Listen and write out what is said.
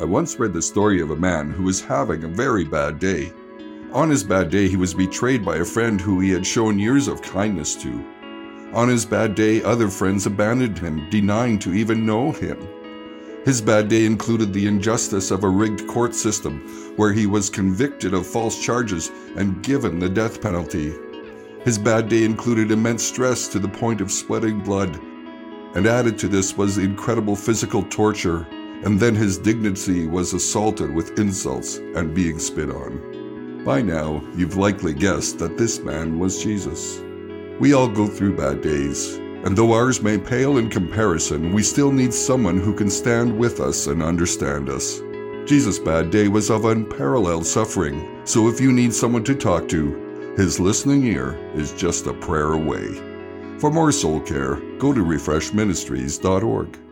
I once read the story of a man who was having a very bad day. On his bad day, he was betrayed by a friend who he had shown years of kindness to. On his bad day, other friends abandoned him, denying to even know him. His bad day included the injustice of a rigged court system where he was convicted of false charges and given the death penalty. His bad day included immense stress to the point of sweating blood. And added to this was incredible physical torture, and then his dignity was assaulted with insults and being spit on. By now, you've likely guessed that this man was Jesus. We all go through bad days, and though ours may pale in comparison, we still need someone who can stand with us and understand us. Jesus' bad day was of unparalleled suffering, so if you need someone to talk to, his listening ear is just a prayer away. For more soul care, go to refreshministries.org.